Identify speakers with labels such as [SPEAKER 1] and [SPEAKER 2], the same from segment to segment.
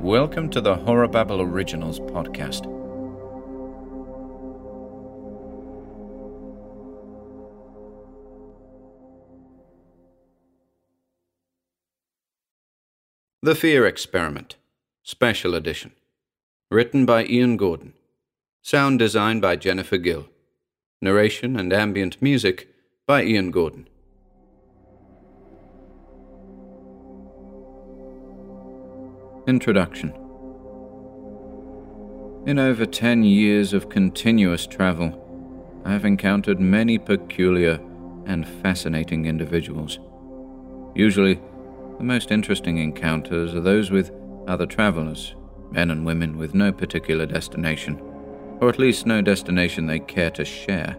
[SPEAKER 1] Welcome to the Horror Babble Originals podcast. The Fear Experiment, Special Edition. Written by Ian Gordon. Sound design by Jennifer Gill. Narration and ambient music by Ian Gordon. Introduction In over ten years of continuous travel, I have encountered many peculiar and fascinating individuals. Usually, the most interesting encounters are those with other travelers, men and women with no particular destination, or at least no destination they care to share.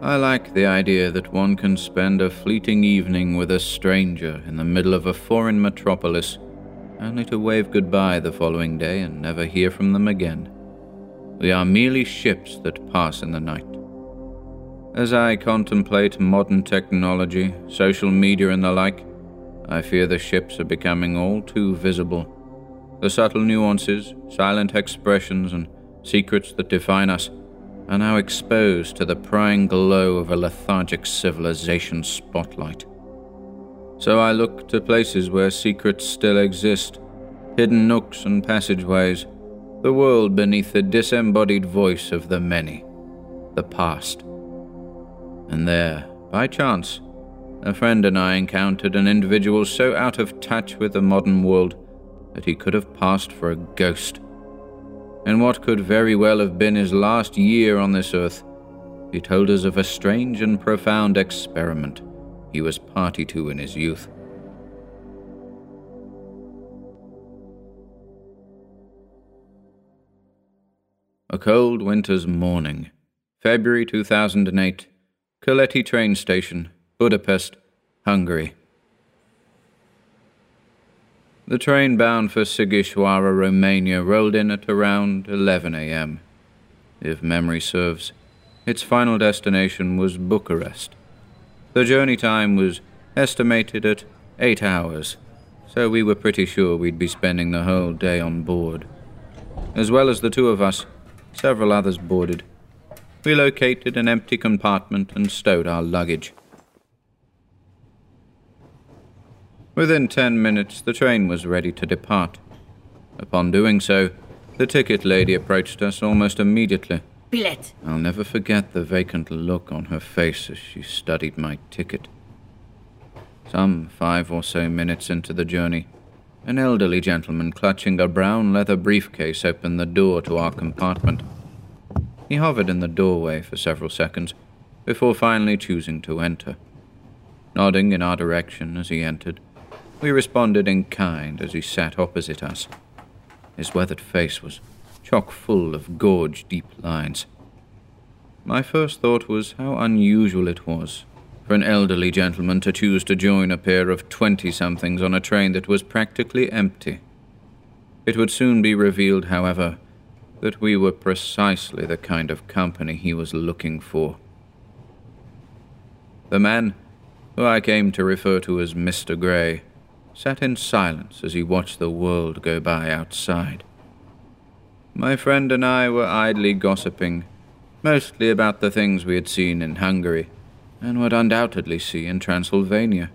[SPEAKER 1] I like the idea that one can spend a fleeting evening with a stranger in the middle of a foreign metropolis only to wave goodbye the following day and never hear from them again. We are merely ships that pass in the night. As I contemplate modern technology, social media, and the like, I fear the ships are becoming all too visible. The subtle nuances, silent expressions, and secrets that define us are now exposed to the prying glow of a lethargic civilization spotlight. So I look to places where secrets still exist, hidden nooks and passageways, the world beneath the disembodied voice of the many, the past. And there, by chance, a friend and I encountered an individual so out of touch with the modern world that he could have passed for a ghost. In what could very well have been his last year on this earth, he told us of a strange and profound experiment he was party to in his youth. A cold winter's morning, February 2008, Keleti train station, Budapest, Hungary. The train bound for Sighisoara, Romania, rolled in at around 11 a.m. If memory serves, its final destination was Bucharest. The journey time was estimated at eight hours, so we were pretty sure we'd be spending the whole day on board. As well as the two of us, several others boarded. We located an empty compartment and stowed our luggage. Within ten minutes, the train was ready to depart. Upon doing so, the ticket lady approached us almost immediately.
[SPEAKER 2] Bilet.
[SPEAKER 1] I'll never forget the vacant look on her face as she studied my ticket. Some five or so minutes into the journey, an elderly gentleman clutching a brown leather briefcase opened the door to our compartment. He hovered in the doorway for several seconds before finally choosing to enter. Nodding in our direction as he entered, we responded in kind as he sat opposite us. His weathered face was chock full of gorge deep lines. My first thought was how unusual it was for an elderly gentleman to choose to join a pair of twenty somethings on a train that was practically empty. It would soon be revealed, however, that we were precisely the kind of company he was looking for. The man, who I came to refer to as Mr. Grey, sat in silence as he watched the world go by outside. My friend and I were idly gossiping, mostly about the things we had seen in Hungary and would undoubtedly see in Transylvania.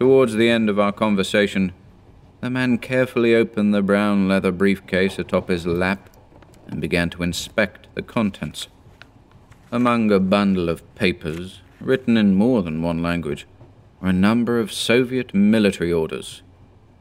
[SPEAKER 1] Towards the end of our conversation, the man carefully opened the brown leather briefcase atop his lap and began to inspect the contents. Among a bundle of papers, written in more than one language, were a number of Soviet military orders,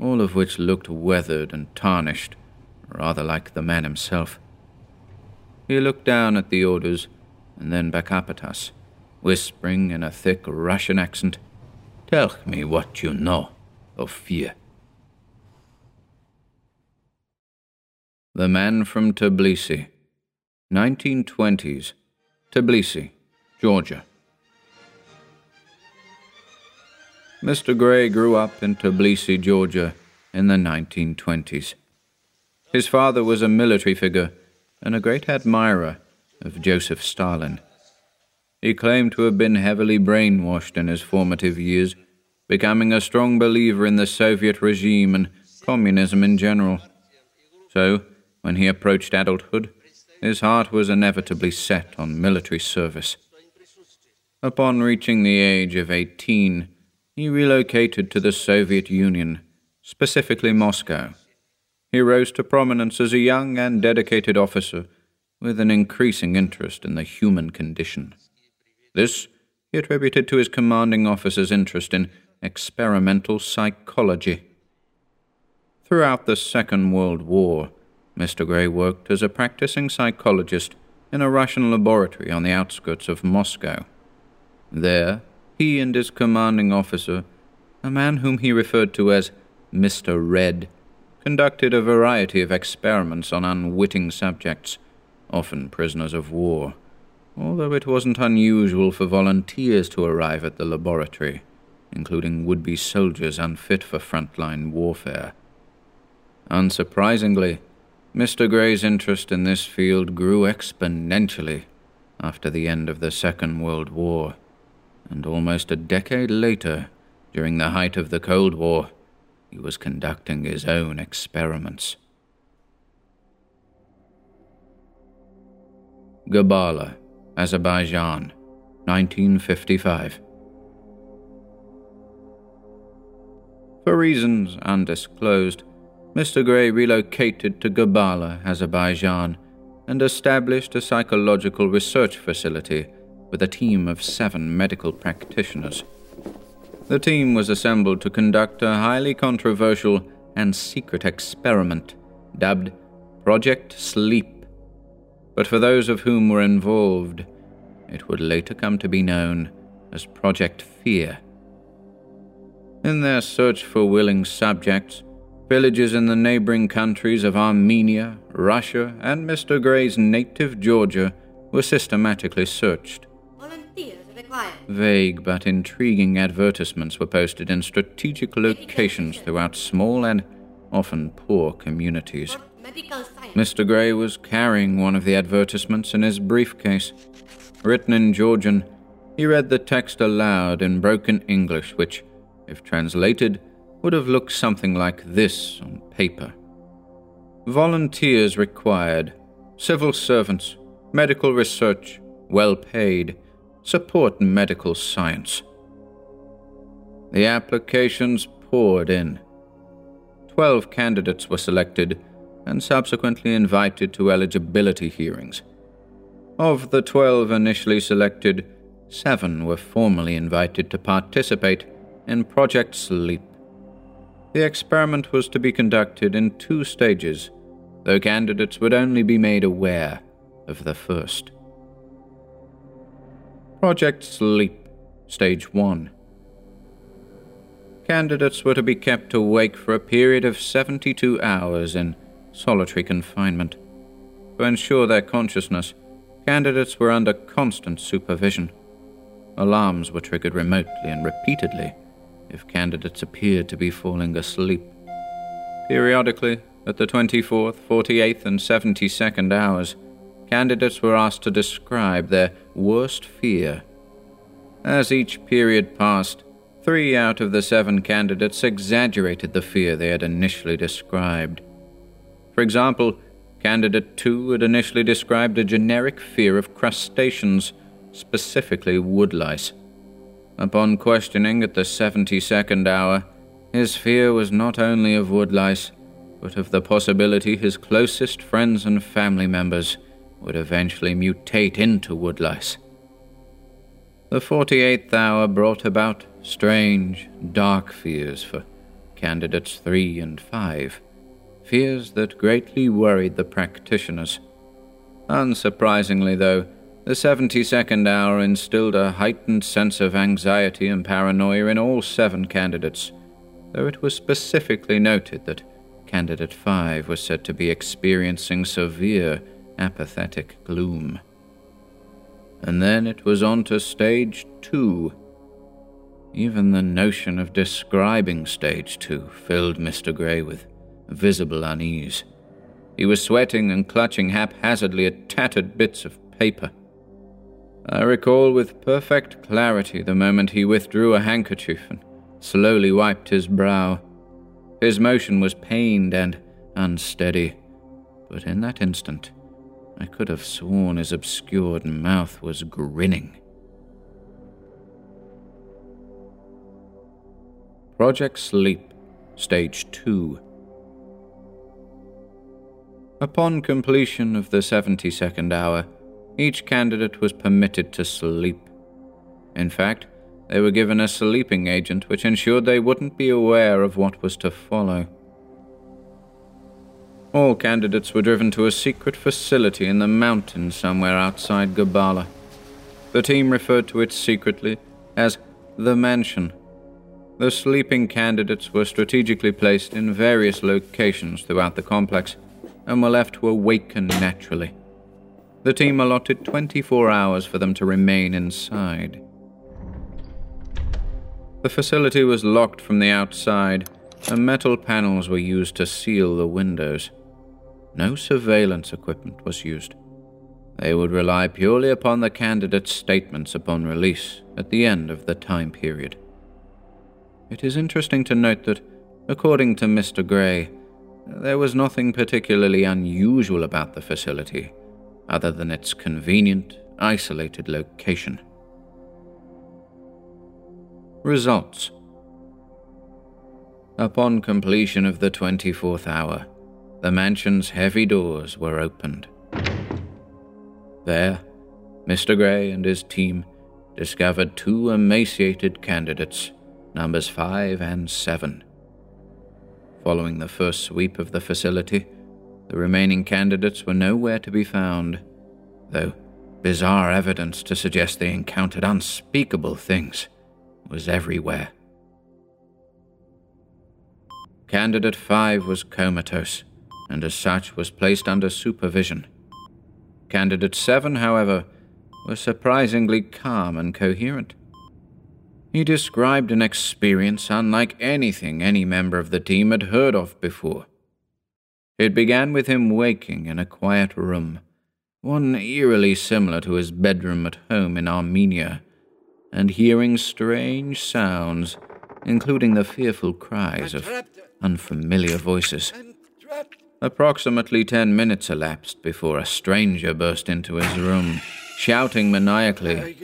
[SPEAKER 1] all of which looked weathered and tarnished rather like the man himself. He looked down at the orders and then back up at us, whispering in a thick Russian accent, Tell me what you know of fear. The Man from Tbilisi, 1920s, Tbilisi, Georgia. Mr. Grey grew up in Tbilisi, Georgia in the 1920s. His father was a military figure and a great admirer of Joseph Stalin. He claimed to have been heavily brainwashed in his formative years, becoming a strong believer in the Soviet regime and communism in general. So, when he approached adulthood, his heart was inevitably set on military service. Upon reaching the age of 18, he relocated to the Soviet Union, specifically Moscow. He rose to prominence as a young and dedicated officer with an increasing interest in the human condition. This he attributed to his commanding officer's interest in experimental psychology. Throughout the Second World War, Mr. Gray worked as a practicing psychologist in a Russian laboratory on the outskirts of Moscow. There, he and his commanding officer, a man whom he referred to as Mr. Red, conducted a variety of experiments on unwitting subjects, often prisoners of war, although it wasn't unusual for volunteers to arrive at the laboratory, including would be soldiers unfit for frontline warfare. Unsurprisingly, Mr. Gray's interest in this field grew exponentially after the end of the Second World War, and almost a decade later, during the height of the Cold War, he was conducting his own experiments. Gabala, Azerbaijan, 1955. For reasons undisclosed, Mr. Gray relocated to Gabala, Azerbaijan, and established a psychological research facility with a team of seven medical practitioners. The team was assembled to conduct a highly controversial and secret experiment dubbed Project Sleep. But for those of whom were involved, it would later come to be known as Project Fear. In their search for willing subjects, Villages in the neighboring countries of Armenia, Russia, and Mr. Gray's native Georgia were systematically searched. Vague but intriguing advertisements were posted in strategic locations throughout small and often poor communities. Mr. Gray was carrying one of the advertisements in his briefcase. Written in Georgian, he read the text aloud in broken English, which, if translated, would have looked something like this on paper. Volunteers required, civil servants, medical research, well paid, support medical science. The applications poured in. Twelve candidates were selected and subsequently invited to eligibility hearings. Of the twelve initially selected, seven were formally invited to participate in Project Sleep. The experiment was to be conducted in two stages, though candidates would only be made aware of the first. Project Sleep, Stage 1. Candidates were to be kept awake for a period of 72 hours in solitary confinement. To ensure their consciousness, candidates were under constant supervision. Alarms were triggered remotely and repeatedly if candidates appeared to be falling asleep. Periodically, at the 24th, 48th, and 72nd hours, candidates were asked to describe their worst fear. As each period passed, three out of the seven candidates exaggerated the fear they had initially described. For example, candidate 2 had initially described a generic fear of crustaceans, specifically woodlice. Upon questioning at the 72nd hour, his fear was not only of woodlice, but of the possibility his closest friends and family members would eventually mutate into woodlice. The 48th hour brought about strange, dark fears for candidates 3 and 5, fears that greatly worried the practitioners. Unsurprisingly, though, the 72nd hour instilled a heightened sense of anxiety and paranoia in all seven candidates, though it was specifically noted that Candidate 5 was said to be experiencing severe apathetic gloom. And then it was on to stage 2. Even the notion of describing stage 2 filled Mr. Gray with visible unease. He was sweating and clutching haphazardly at tattered bits of paper. I recall with perfect clarity the moment he withdrew a handkerchief and slowly wiped his brow. His motion was pained and unsteady, but in that instant, I could have sworn his obscured mouth was grinning. Project Sleep, Stage 2. Upon completion of the 72nd hour, each candidate was permitted to sleep. In fact, they were given a sleeping agent which ensured they wouldn't be aware of what was to follow. All candidates were driven to a secret facility in the mountains somewhere outside Gabala. The team referred to it secretly as the Mansion. The sleeping candidates were strategically placed in various locations throughout the complex and were left to awaken naturally. The team allotted 24 hours for them to remain inside. The facility was locked from the outside, and metal panels were used to seal the windows. No surveillance equipment was used. They would rely purely upon the candidate's statements upon release at the end of the time period. It is interesting to note that, according to Mr. Gray, there was nothing particularly unusual about the facility, other than its convenient, isolated location. Results Upon completion of the 24th hour, the mansion's heavy doors were opened. There, Mr. Gray and his team discovered two emaciated candidates, numbers 5 and 7. Following the first sweep of the facility, the remaining candidates were nowhere to be found, though bizarre evidence to suggest they encountered unspeakable things was everywhere. Candidate 5 was comatose, and as such was placed under supervision. Candidate 7, however, was surprisingly calm and coherent. He described an experience unlike anything any member of the team had heard of before. It began with him waking in a quiet room, one eerily similar to his bedroom at home in Armenia and hearing strange sounds, including the fearful cries of unfamiliar voices. Approximately ten minutes elapsed before a stranger burst into his room, shouting maniacally,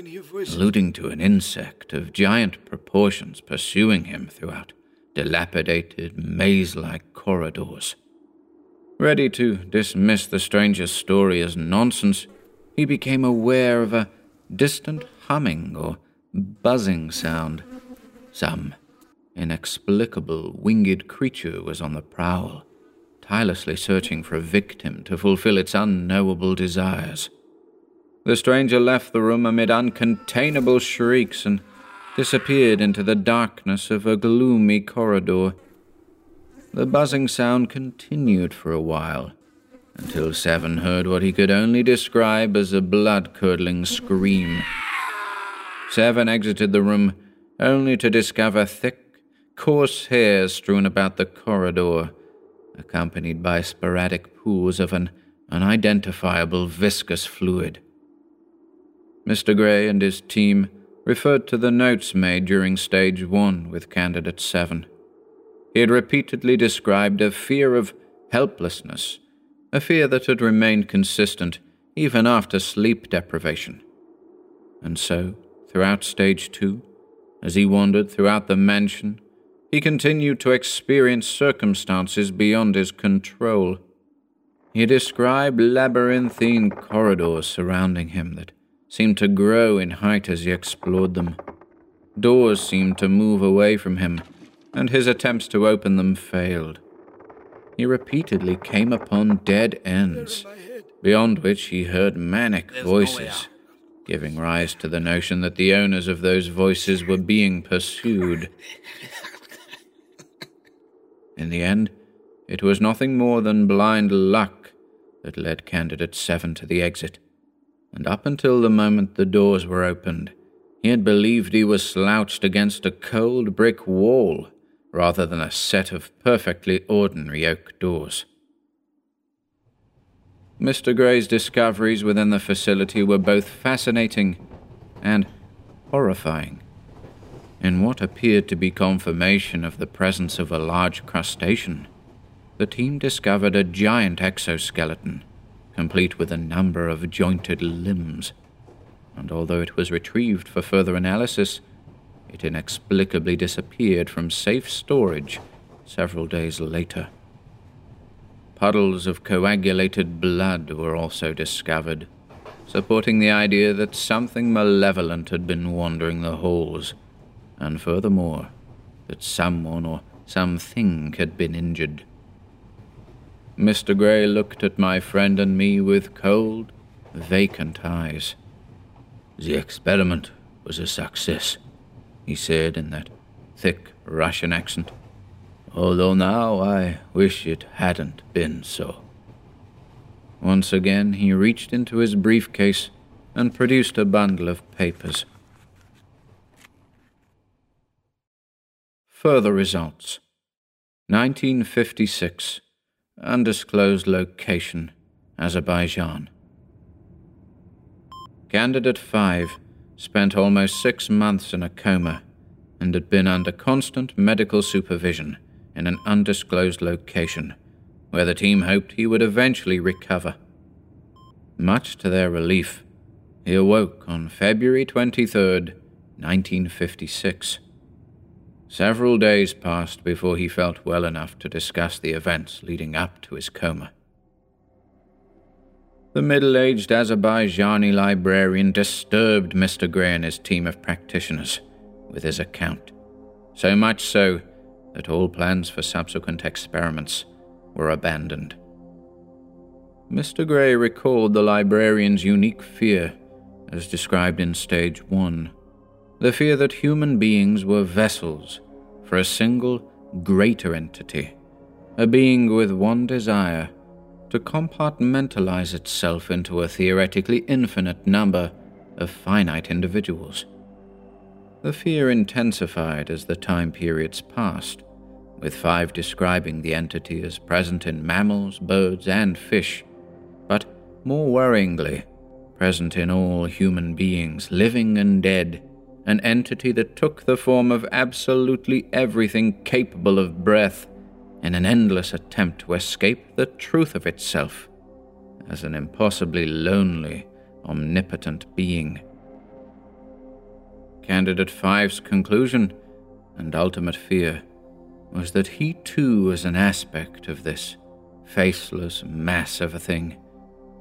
[SPEAKER 1] alluding to an insect of giant proportions pursuing him throughout dilapidated, maze like corridors. Ready to dismiss the stranger's story as nonsense, he became aware of a distant humming or buzzing sound. Some inexplicable winged creature was on the prowl, tirelessly searching for a victim to fulfill its unknowable desires. The stranger left the room amid uncontainable shrieks and disappeared into the darkness of a gloomy corridor. The buzzing sound continued for a while, until Seven heard what he could only describe as a blood curdling scream. Seven exited the room, only to discover thick, coarse hairs strewn about the corridor, accompanied by sporadic pools of an unidentifiable viscous fluid. Mr. Gray and his team referred to the notes made during stage one with Candidate 7. He had repeatedly described a fear of helplessness, a fear that had remained consistent even after sleep deprivation. And so, throughout stage two, as he wandered throughout the mansion, he continued to experience circumstances beyond his control. He described labyrinthine corridors surrounding him that seemed to grow in height as he explored them. Doors seemed to move away from him, and his attempts to open them failed. He repeatedly came upon dead ends, beyond which he heard manic voices giving rise to the notion that the owners of those voices were being pursued. In the end, it was nothing more than blind luck that led Candidate 7 to the exit, and up until the moment the doors were opened, he had believed he was slouched against a cold brick wall rather than a set of perfectly ordinary oak doors. Mr. Gray's discoveries within the facility were both fascinating and horrifying. In what appeared to be confirmation of the presence of a large crustacean, the team discovered a giant exoskeleton, complete with a number of jointed limbs. And although it was retrieved for further analysis, it inexplicably disappeared from safe storage several days later. Puddles of coagulated blood were also discovered, supporting the idea that something malevolent had been wandering the halls, and furthermore, that someone or something had been injured. Mr. Gray looked at my friend and me with cold, vacant eyes.
[SPEAKER 2] The experiment was a success, he said in that thick Russian accent. Although now I wish it hadn't been so.
[SPEAKER 1] Once again, he reached into his briefcase and produced a bundle of papers. Further results 1956 Undisclosed location, Azerbaijan. Candidate 5 spent almost six months in a coma and had been under constant medical supervision in an undisclosed location where the team hoped he would eventually recover. Much to their relief, he awoke on February 23, 1956. Several days passed before he felt well enough to discuss the events leading up to his coma. The middle aged Azerbaijani librarian disturbed Mr. Gray and his team of practitioners with his account, so much so that all plans for subsequent experiments were abandoned. Mr. Gray recalled the librarian's unique fear, as described in Stage 1 the fear that human beings were vessels for a single greater entity, a being with one desire to compartmentalize itself into a theoretically infinite number of finite individuals. The fear intensified as the time periods passed, with five describing the entity as present in mammals, birds, and fish, but more worryingly, present in all human beings, living and dead an entity that took the form of absolutely everything capable of breath in an endless attempt to escape the truth of itself as an impossibly lonely, omnipotent being. Candidate Five's conclusion and ultimate fear was that he too was an aspect of this faceless mass of a thing,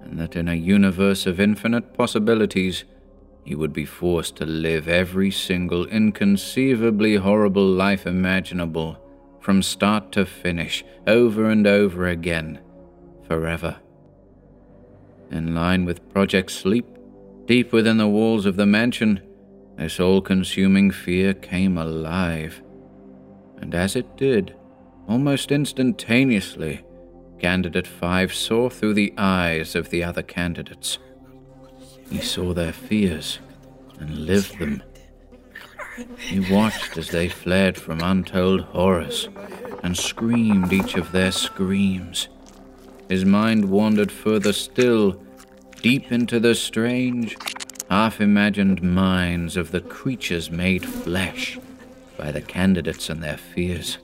[SPEAKER 1] and that in a universe of infinite possibilities, he would be forced to live every single inconceivably horrible life imaginable, from start to finish, over and over again, forever. In line with Project Sleep, deep within the walls of the mansion, this all consuming fear came alive. And as it did, almost instantaneously, Candidate 5 saw through the eyes of the other candidates. He saw their fears and lived them. He watched as they fled from untold horrors and screamed each of their screams. His mind wandered further still, deep into the strange, half imagined minds of the creatures made flesh by the candidates and their fears.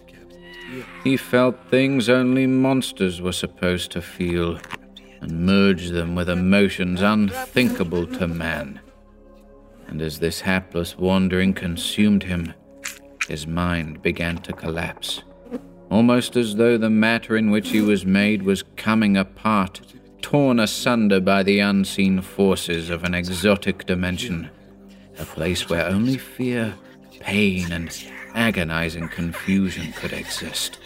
[SPEAKER 1] He felt things only monsters were supposed to feel and merge them with emotions unthinkable to man. And as this hapless wandering consumed him, his mind began to collapse, almost as though the matter in which he was made was coming apart, torn asunder by the unseen forces of an exotic dimension, a place where only fear, pain, and agonizing confusion could exist.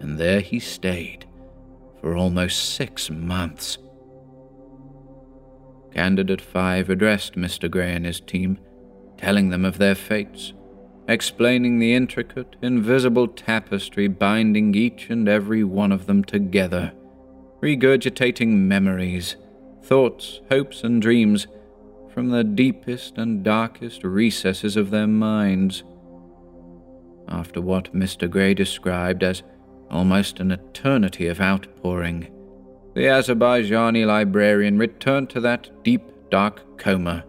[SPEAKER 1] And there he stayed, for almost six months. Candidate 5 addressed Mr. Gray and his team, telling them of their fates, explaining the intricate, invisible tapestry binding each and every one of them together, regurgitating memories, thoughts, hopes, and dreams from the deepest and darkest recesses of their minds. After what Mr. Gray described as almost an eternity of outpouring. The Azerbaijani librarian returned to that deep, dark coma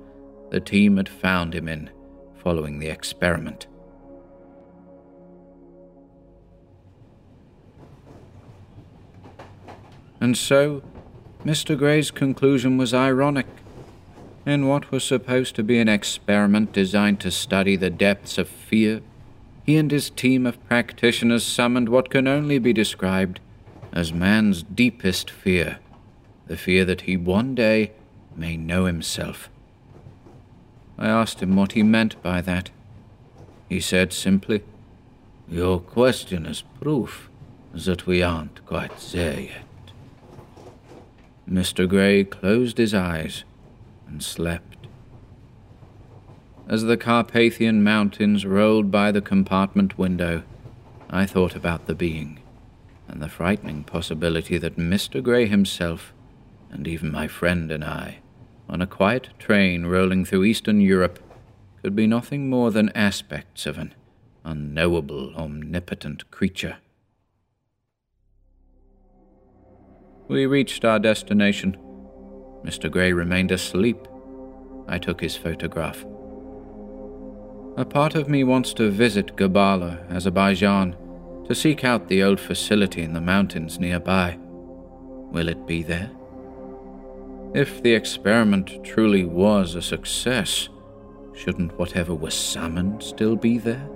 [SPEAKER 1] the team had found him in following the experiment. And so, Mr. Gray's conclusion was ironic. In what was supposed to be an experiment designed to study the depths of fear, he and his team of practitioners summoned what can only be described as man's deepest fear the fear that he one day may know himself. I asked him what he meant by that. He said simply,
[SPEAKER 2] Your question is proof that we aren't quite there yet.
[SPEAKER 1] Mr. Gray closed his eyes and slept. As the Carpathian Mountains rolled by the compartment window, I thought about the being and the frightening possibility that Mr. Gray himself and even my friend and I, on a quiet train rolling through Eastern Europe, could be nothing more than aspects of an unknowable, omnipotent creature. We reached our destination. Mr. Gray remained asleep. I took his photograph. A part of me wants to visit Gabala, Azerbaijan, to seek out the old facility in the mountains nearby. Will it be there? If the experiment truly was a success, shouldn't whatever was summoned still be there?